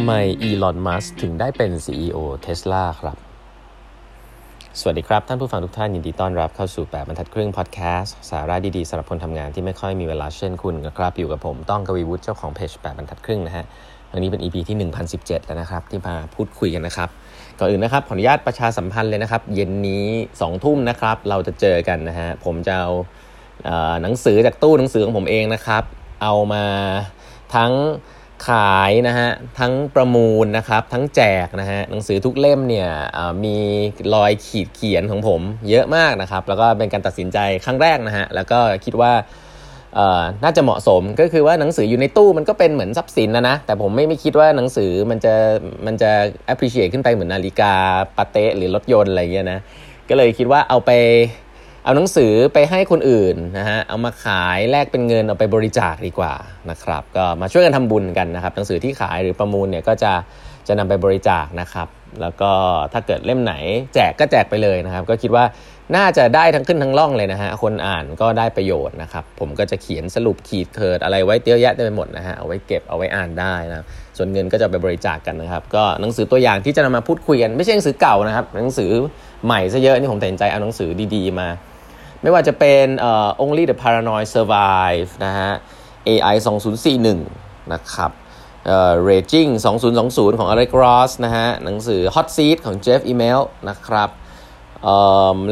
ำไมอีลอน มัสถึงได้เป็น CEO เทสลาครับ สวัสดีครับ ท่านผู้ฟังทุกท่านยินดีต้อนรับเข้าสู่ 8 บรรทัดครึ่งพอดแคสต์สาระดี ๆสำหรับคนทำงานที่ไม่ค่อยมีเวลาเช่นคุณนะครับ อยู่กับผมต้องกวีวุฒิเจ้าของเพจ 8 บรรทัดครึ่งนะฮะอันนี้เป็น EP ที่ 1017 แล้วนะครับ ที่มาพูดคุยกันนะครับ ก่อนอื่นนะครับ ขออนุญาตประชาสัมพันธ์เลยนะครับ เย็นนี้ 2 ทุ่มนะครับ เราจะเจอกันนะฮะผมจะเอาหนังสือจากตู้หนังสือของผมเองนะครับ เอามาทั้ง ขายนะฮะทั้งประมูลนะครับทั้งแจกนะฮะหนังสือทุกเล่มเนี่ยมีรอยขีดเขียนของผมเยอะมากนะครับ แล้วก็เป็นการตัดสินใจครั้งแรกนะฮะแล้วก็คิดว่าน่าจะเหมาะสมก็คือว่าหนังสืออยู่ในตู้มันก็เป็นเหมือนทรัพย์สินนะนะ แต่ผมไม่ไม่คิดว่าหนังสือมันจะมันจะ appreciate ขึ้นไปเหมือนนาฬิกาปาเต้หรือรถยนต์อะไรเงี้ยนะก็เลยคิดว่าเอาไป เอาหนังสือไปให้คนอื่นนะฮะเอามาขายแลกเป็นเงินเอาไปบริจาคดีกว่านะครับก็มาช่วยกันทำบุญกันนะครับหนังสือที่ขายหรือประมูลเนี่ยก็จะจะนำไปบริจาคนะครับ แล้วก็ถ้าเกิดเล่มไหน แจกก็แจกไปเลยนะครับ ก็คิดว่าน่าจะได้ทั้งขึ้นทั้งล่องเลยนะฮะคนอ่านก็ได้ประโยชน์นะครับ ผมก็จะเขียนสรุปขีดเคิร์ดอะไรไว้เตี้ยแยะไปหมดนะฮะเอาไว้เก็บเอาไว้อ่านได้นะส่วนเงินก็จะไปบริจาคกกันนะครับ ก็หนังสือตัวอย่างที่จะนำมาพูดคุยกันไม่ใช่หนังสือเก่านะครับ หนังสือใหม่ซะเยอะนี่ผมตัดสินใจเอาหนังสือดีๆมา ไม่ว่าจะเป็น uh, Only the Paranoid Survive นะฮะ AI 2041 นะครับ Raging 2020 ของ Alex Ross นะฮะ หนังสือ Hot Seat ของ Jeff Email นะครับ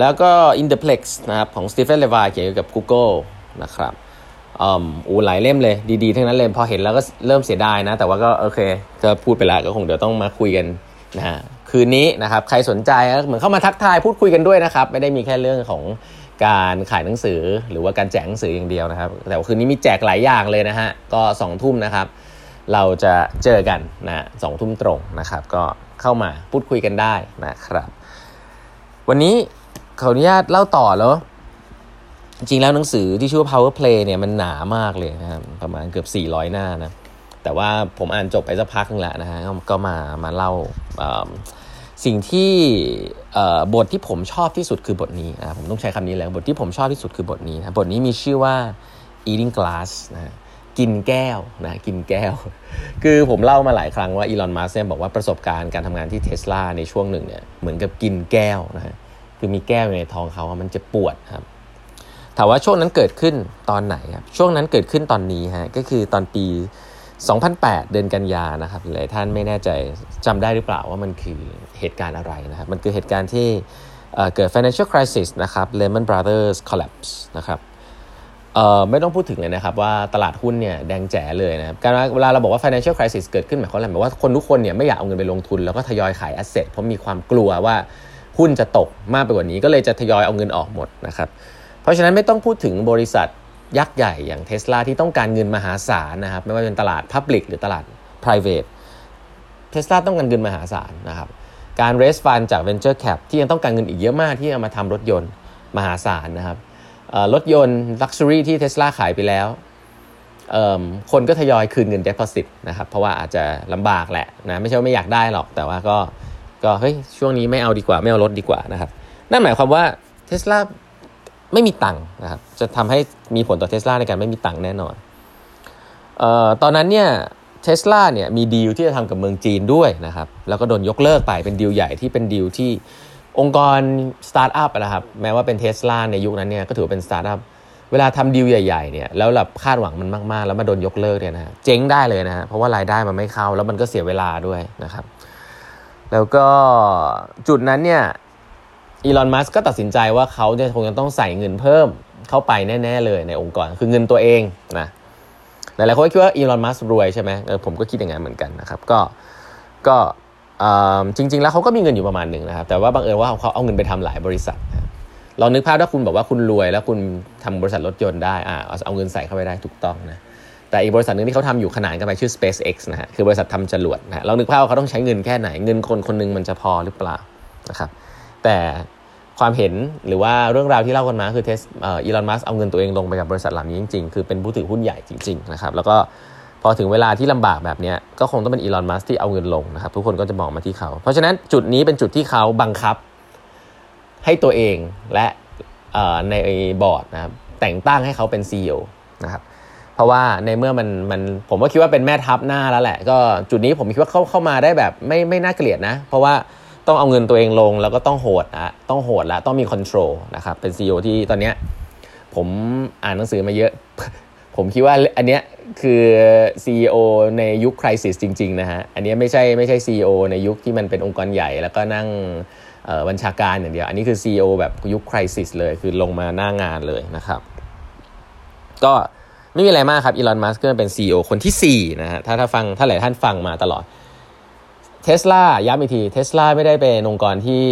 แล้วก็ Interplex นะครับของ Stephen Levi เกี่ยวกับ Google นะครับอืมอูหลายเล่มเลยดีๆ ทั้งนั้นเลย พอเห็นแล้วก็เริ่มเสียดายนะ แต่ว่าก็โอเคก็พูดไปแล้วก็คงเดี๋ยวต้องมาคุยกันนะฮะคืนนี้นะครับ ใครสนใจเหมือนเข้ามาทักทายพูดคุยกันด้วยนะครับ ไม่ได้มีแค่เรื่องของ การขายหนังสือหรือว่าการแจกหนังสืออย่างเดียวนะครับ แต่คืนนี้มีแจกหลายอย่างเลยนะฮะก็สองทุ่มนะครับ เราจะเจอกันนะสองทุ่มตรงนะครับ ก็เข้ามาพูดคุยกันได้นะครับ วันนี้ขออนุญาตเล่าต่อแล้วจริงแล้วหนังสือที่ชื่อว่า power play เนี่ยมันหนามากเลยนะครับประมาณเกือบ 400 หน้านะแต่ว่าผมอ่านจบไปสักพักนึงแล้วนะฮะก็มามาเล่า สิ่งที่บทที่ผมชอบที่สุดคือบทนี้นะผมต้องใช้คำนี้แล้วบทที่ผมชอบที่สุดคือบทนี้นะบทนี้มีชื่อว่า eating glass นะกินแก้วนะกินแก้ว คือผมเล่ามาหลายครั้งว่าอีลอนมัสก์บอกว่าประสบการณ์การทำงานที่เทสลาในช่วงหนึ่งเนี่ยเหมือนกับกินแก้วนะฮะคือมีแก้วในท้องเขามันจะปวดครับถามว่าช่วงนั้นเกิดขึ้นตอนไหนครับช่วงนั้นเกิดขึ้นตอนนี้ฮะก็คือตอนปี 2008 เดือนกันยานะครับหลายท่านไม่แน่ใจจำได้หรือเปล่าว่ามันคือเหตุการณ์อะไรนะครับ มันคือเหตุการณ์ที่เกิด financial crisis นะครับ Lehman Brothers collapse นะครับไม่ต้องพูดถึงเลยนะครับว่าตลาดหุ้นเนี่ยแดงแจ๋เลยนะครับการเวลาเราบอกว่า financial crisis เกิดขึ้นหมายความว่าว่าคนทุกคนเนี่ยไม่อยากเอาเงินไปลงทุน แล้วก็ทยอยขาย asset เพราะมีความกลัวว่าหุ้นจะตกมากไปกว่านี้ ก็เลยจะทยอยเอาเงินออกหมดนะครับเพราะฉะนั้นไม่ต้องพูดถึงบริษัท ยักษ์ใหญ่อย่างเทสลาที่ต้องการเงินมหาศาลนะครับไม่ว่าเป็นตลาด Public หรือตลาด Private เทสลาต้องการเงินมหาศาลนะครับการ raise fund จาก venture cap ที่ยังต้องการเงินอีกเยอะมากที่จะมาทำรถยนต์มหาศาลนะครับรถยนต์ luxury ที่เทสลาขายไปแล้วคนก็ทยอยคืนเงิน deposit นะครับเพราะว่าอาจจะลำบากแหละนะไม่ใช่ว่าไม่อยากได้หรอกแต่ว่าก็ก็เฮ้ยช่วงนี้ไม่เอาดีกว่าไม่เอารถดีกว่านะครับนั่นหมายความว่าเทสลา ไม่มีตังค์นะครับจะทำให้มีผลต่อเทสลาในการไม่มีตังค์แน่นอนเอ่อตอนนั้นเนี่ยเทสลาเนี่ยมีดีลที่จะทำกับเมืองจีนด้วยนะครับแล้วก็โดนยกเลิกไปเป็นดีลใหญ่ที่เป็นดีลที่องค์กรสตาร์ทอัพนะครับแม้ว่าเป็นเทสลาในยุคนั้นเนี่ยก็ถือเป็นสตาร์ทอัพเวลาทำดีลใหญ่ๆเนี่ยแล้วแบบคาดหวังมันมากๆ แล้วมาโดนยกเลิกเนี่ยนะเจ๊งได้เลยนะฮะเพราะว่ารายได้มันไม่เข้าแล้วมันก็เสียเวลาด้วยนะครับ แล้วก็จุดนั้นเนี่ย อีลอน มัสก์ก็ตัดสินใจว่าเขาจะคงจะต้องใส่เงินเพิ่มเข้าไปแน่ ๆ เลยในองค์กร คือเงินตัวเองนะหลายๆคนคิดว่าอีลอน มัสก์รวยใช่ไหมผมก็คิดอย่างนั้นเหมือนกันนะครับก็ก็จริง ๆ แล้วเขาก็มีเงินอยู่ประมาณหนึ่งนะครับ แต่ว่าบังเอิญว่าเขาเอาเงินไปทำหลายบริษัทลองนึกภาพถ้าคุณบอกว่าคุณรวยแล้วคุณทำบริษัทรถยนต์ได้อ่าเอาเงินใส่เข้าไปได้ถูกต้องนะแต่อีกบริษัทหนึ่งที่เขาทำอยู่ขนานกันไปชื่อ SpaceX นะฮะคือบริษัททำจรวดนะเรานึกภาพว่าเขาต้องใช้เงินแค่ไหนเงินคนคนนึงมันจะพอหรือเปล่านะครับ แต่ความเห็นหรือว่าเรื่องราวที่เล่ากันมาคือเทสอีลอนมัสเอาเงินตัวเองลงไปกับบริษัทเหล่านี้จริงๆ คือเป็นผู้ถือหุ้นใหญ่จริงๆนะครับแล้วก็พอถึงเวลาที่ลำบากแบบนี้ก็คงต้องเป็นอีลอนมัสที่เอาเงินลงนะครับทุกคนก็จะมองมาที่เขา เพราะฉะนั้นจุดนี้เป็นจุดที่เขาบังคับให้ตัวเองและในบอร์ดนะครับแต่งตั้งให้เขาเป็น CEO นะครับเพราะว่าในเมื่อมันมันผมก็คิดว่าเป็นแม่ทัพหน้าแล้วแหละ ก็จุดนี้ผมคิดว่าเข้าเข้ามาได้แบบไม่ไม่น่าเกลียดนะ เพราะว่า ต้องเอาเงินตัวเองลง แล้วก็ต้องโหดอะต้องโหดแล้วต้องมีคอนโทรลนะครับเป็น CEO ที่ตอนเนี้ยผมอ่านหนังสือมาเยอะ ผมคิดว่าอันเนี้ยคือ CEO ในยุคคริสิสจริงๆนะฮะอันนี้ไม่ใช่ไม่ใช่ CEO ในยุคที่มันเป็นองค์กรใหญ่ แล้วก็นั่งบัญชาการอย่างเดียว อันนี้คือ CEO แบบยุคคริสิสเลยคือลงมาหน้างานเลยนะครับ ก็ไม่มีอะไรมากครับอีลอนมัสก์ก็เป็น CEO คนที่4นะฮะถ้าถ้าฟังถ้าหลายท่านฟังมาตลอด ทสลาย้ำอีกทีเทสลาไม่ได้เป็นองค์กรที่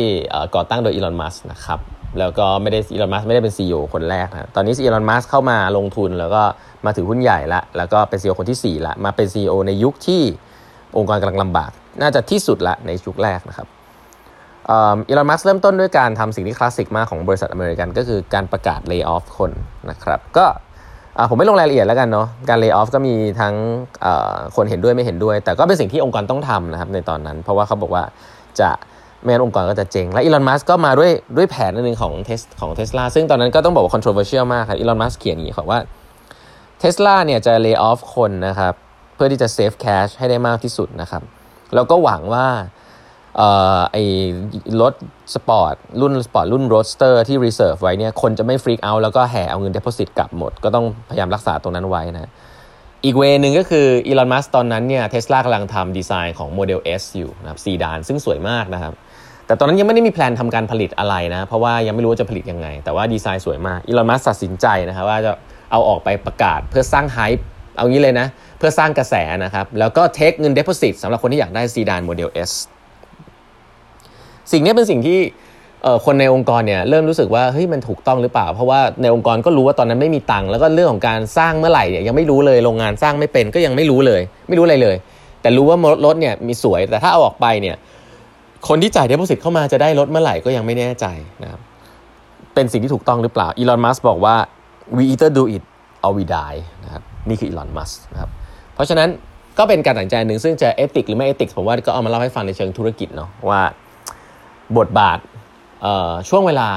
ก่อตั้งโดยอีลอนมัสนะครับแล้วก็ไม่ได้อีลอนมัสไม่ได้เป็น CEO คนแรกนะตอนนี้อีลอนมัสเข้ามาลงทุนแล้วก็มาถือหุ้นใหญ่ละแล้วก็เป็น CEO คนที่ 4 ละ มาเป็น CEO ในยุคที่องค์กรกำลังลำบาก น่าจะที่สุดละในยุคแรกนะครับอีลอนมัสเริ่มต้นด้วยการทำสิ่งที่คลาสสิกมากของบริษัทอเมริกันก็คือการประกาศเลิกออฟคนนะครับก็ ผมไม่ลงรายละเอียดแล้วกันเนาะการ lay off ก็มีทั้งคนเห็นด้วยไม่เห็นด้วย แต่ก็เป็นสิ่งที่องค์กรต้องทำนะครับในตอนนั้น เพราะว่าเขาบอกว่าจะไม่งั้นองค์กรก็จะเจ๊งและอีลอนมัสก์ก็มาด้วยด้วยแผนนึงของเทสของเทสลาซึ่งตอนนั้นก็ต้องบอกว่า controversial มากครับอีลอนมัสก์เขียนอย่างนี้ครับว่าเทสลาเนี่ยจะ lay off คนนะครับเพื่อที่จะ save cash ให้ได้มากที่สุดนะครับแล้วก็หวังว่า ไอ้รถสปอร์ตรุ่นสปอร์ตรุ่น Roadster ที่ reserve ไว้เนี่ยคนจะไม่ freak out แล้วก็แห่เอาเงินเด p o s i t กลับหมด ก็ต้องพยายามรักษาตรงนั้นไว้นะอีก way นึงก็คืออีลอนมัสก์ตอนนั้นเนี่ยเทสลากำลังทำดีไซน์ของโมเดล S อยู่นะครับซีดานซึ่งสวยมากนะครับ แต่ตอนนั้นยังไม่ได้มี plan ทำการผลิตอะไรนะ เพราะว่ายังไม่รู้ว่าจะผลิตยังไง แต่ว่าดีไซน์สวยมากอีลอนมัสก์ตัดสินใจนะครับว่าจะเอาออกไปประกาศเพื่อสร้าง hype เอางี้เลยนะ เพื่อสร้างกระแสนะครับ แล้วก็ take เงิน deposit สำหรับคนที่อยากได้ซีดานโมเดล S สิ่งนี้เป็นสิ่งที่คนในองค์กรเนี่ยเริ่มรู้สึกว่าเฮ้ยมันถูกต้องหรือเปล่า เพราะว่าในองค์กรก็รู้ว่าตอนนั้นไม่มีตังค์แล้วก็เรื่องของการสร้างเมื่อไหร่เนี่ยยังไม่รู้เลยโรงงานสร้างไม่เป็นก็ยังไม่รู้เลย ไม่รู้อะไรเลย แต่รู้ว่ารถเนี่ยมีสวยแต่ถ้าเอาออกไปเนี่ยคนที่จ่ายเด p o s i t เข้ามาจะได้รถเมื่อไหร่ก็ยังไม่แน่ใจนะครับเป็นสิ่งที่ถูกต้องหรือเปล่าอีลอนมัสบอกว่า we either do it or we die นะครับนี่คืออีลอนมัสนะครับเพราะฉะนั้นก็เป็นการตัดสินใจหนึ่งซึ่งจะเอติกหรือไม่เอติกผมว่าก็เอามาเล่าให้ฟังในเชิงธุรกิจเนาะว่า บทบาทช่วงเวลา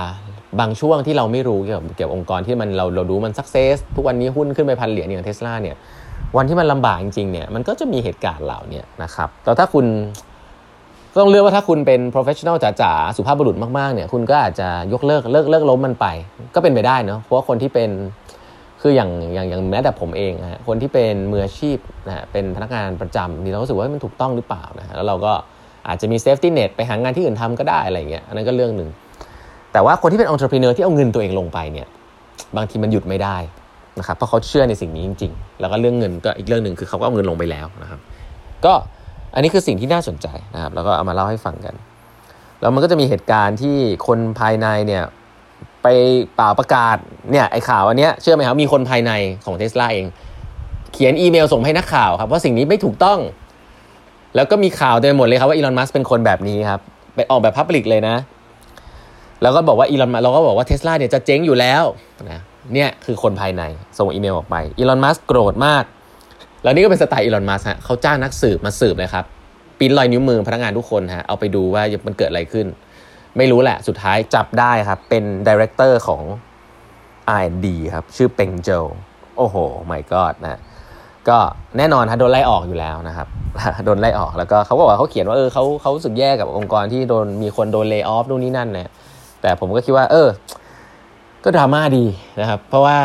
บางช่วงที่เราไม่รู้เกี่ยวกับเกี่ยวกับองค์กรที่มันเราเราดูมันสักเซสทุกวันนี้หุ้นขึ้นไปพันเหรียญอย่างเทสลาเนี่ยวันที่มันลำบากจริงๆเนี่ยมันก็จะมีเหตุการณ์เหล่านี้นะครับแต่ถ้าคุณต้องเลือกว่าถ้าคุณเป็น professional จ๋าๆสุภาพบุรุษมากๆเนี่ยคุณก็อาจจะยกเลิกเลิกเลิกล้มมันไป ก็เป็นไปได้เนาะเพราะว่าคนที่เป็นคืออย่างอย่างอย่างแม้แต่ผมเองนะคนที่เป็นมืออาชีพนะฮะเป็นพนักงานประจำนี่เราก็รู้สึกว่ามันถูกต้องหรือเปล่านะแล้วเราก็ อาจจะมี safety net ไปหางานที่อื่นทำก็ได้อะไรเงี้ยอันนั้นก็เรื่องหนึ่งแต่ว่าคนที่เป็นองค์ประกอบที่เอาเงินตัวเองลงไปเนี่ยบางทีมันหยุดไม่ได้นะครับเพราะเขาเชื่อในสิ่งนี้จริง ๆ แล้วก็เรื่องเงินก็อีกเรื่องหนึ่งคือเขาก็เอาเงินลงไปแล้วนะครับก็อันนี้คือสิ่งที่น่าสนใจนะครับแล้วก็เอามาเล่าให้ฟังกัน แล้วมันก็จะมีเหตุการณ์ที่คนภายในเนี่ยไปเป่าประกาศเนี่ยไอ้ข่าวอันเนี้ยเชื่อไหมครับมีคนภายในของเทสลาเอง เขียนอีเมลส่งให้นักข่าวครับว่าสิ่งนี้ไม่ถูกต้อง แล้วก็มีข่าวเต็มหมดเลยครับว่าอีลอนมัสเป็นคนแบบนี้ครับไปออกแบบพับลิกเลยนะ แล้วก็บอกว่าอีลอนเราก็บอกว่าเทสลาเนี่ยจะเจ๊งอยู่แล้วนะเนี่ยคือคนภายในส่งอีเมลออกไปอีลอนมัสโกรธมาก แล้วนี่ก็เป็นสไตล์อีลอนมัสฮะเขาจ้างนักสืบมาสืบเลยครับปิ้นรอยนิ้วมือพนักงานทุกคนฮะเอาไปดูว่ามันเกิดอะไรขึ้น ไม่รู้แหละสุดท้ายจับได้ครับเป็น director ของ R&D ครับชื่อเป็งเจโอ้โห my god นะก็แน่นอนฮะโดนไล่ออกอยู่แล้วนะครับ โดนไล่ออกแล้วก็เขาก็บอกว่าเขาเขียนว่าเออเขาเขารู้สึกแย่กับองค์กรที่โดนมีคนโดน lay off นู่นนี่นั่นเนี่ยแต่ผมก็คิดว่า เออ ก็ดราม่าดีนะครับ เพราะว่า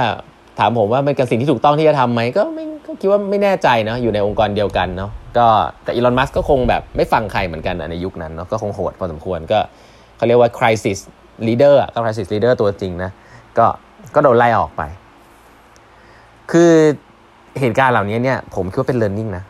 ถามผมว่าเป็นการสิ่งที่ถูกต้องที่จะทำไหมก็ไม่ก็คิดว่าไม่แน่ใจเนาะอยู่ในองค์กรเดียวกันเนาะก็แต่อีลอนมัสก็คงแบบไม่ฟังใครเหมือนกันในยุคนั้นเนาะก็คงโหดพอสมควรก็เขาเรียกว่า crisis leader ก็ crisis leader ตัวจริงนะก็ก็โดนไล่ออกไป คือเหตุการณ์เหล่านี้เนี่ย ผมคิดว่าเป็น learning นะ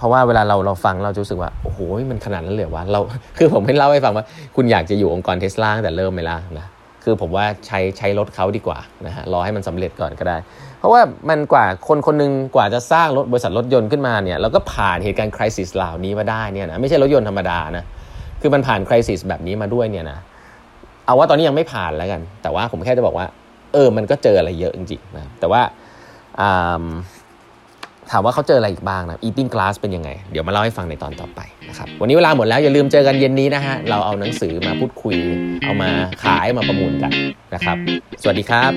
เพราะว่าเวลาเราเราฟังเราจะรู้สึกว่าโอ้โหมันขนาดนั้นเลยวะเราคือผมให้เล่าให้ฟังว่า คุณอยากจะอยู่องค์กรเทสลาตั้งแต่เริ่มไหมล่ะนะคือผมว่าใช้ใช้รถเขาดีกว่านะฮะรอให้มันสำเร็จก่อนก็ได้ เพราะว่ามันกว่าคนคนนึงกว่าจะสร้างรถบริษัทรถยนต์ขึ้นมาเนี่ยแล้วก็ผ่านเหตุการณ์คริสิสเหล่านี้มาได้เนี่ยนะไม่ใช่รถยนต์ธรรมดานะคือมันผ่านคริสิสแบบนี้มาด้วยเนี่ยนะเอาว่าตอนนี้ยังไม่ผ่านแล้วกัน แต่ว่าผมแค่จะบอกว่า เออมันก็เจออะไรเยอะจริงๆนะแต่ว่า ถามว่าเขาเจออะไรอีกบ้างนะ eating glass เป็นยังไง เดี๋ยวมาเล่าให้ฟังในตอนต่อไปนะครับ วันนี้เวลาหมดแล้ว อย่าลืมเจอกันเย็นนี้นะฮะ เราเอาหนังสือมาพูดคุย เอามาขายมาประมูลกันนะครับ สวัสดีครับ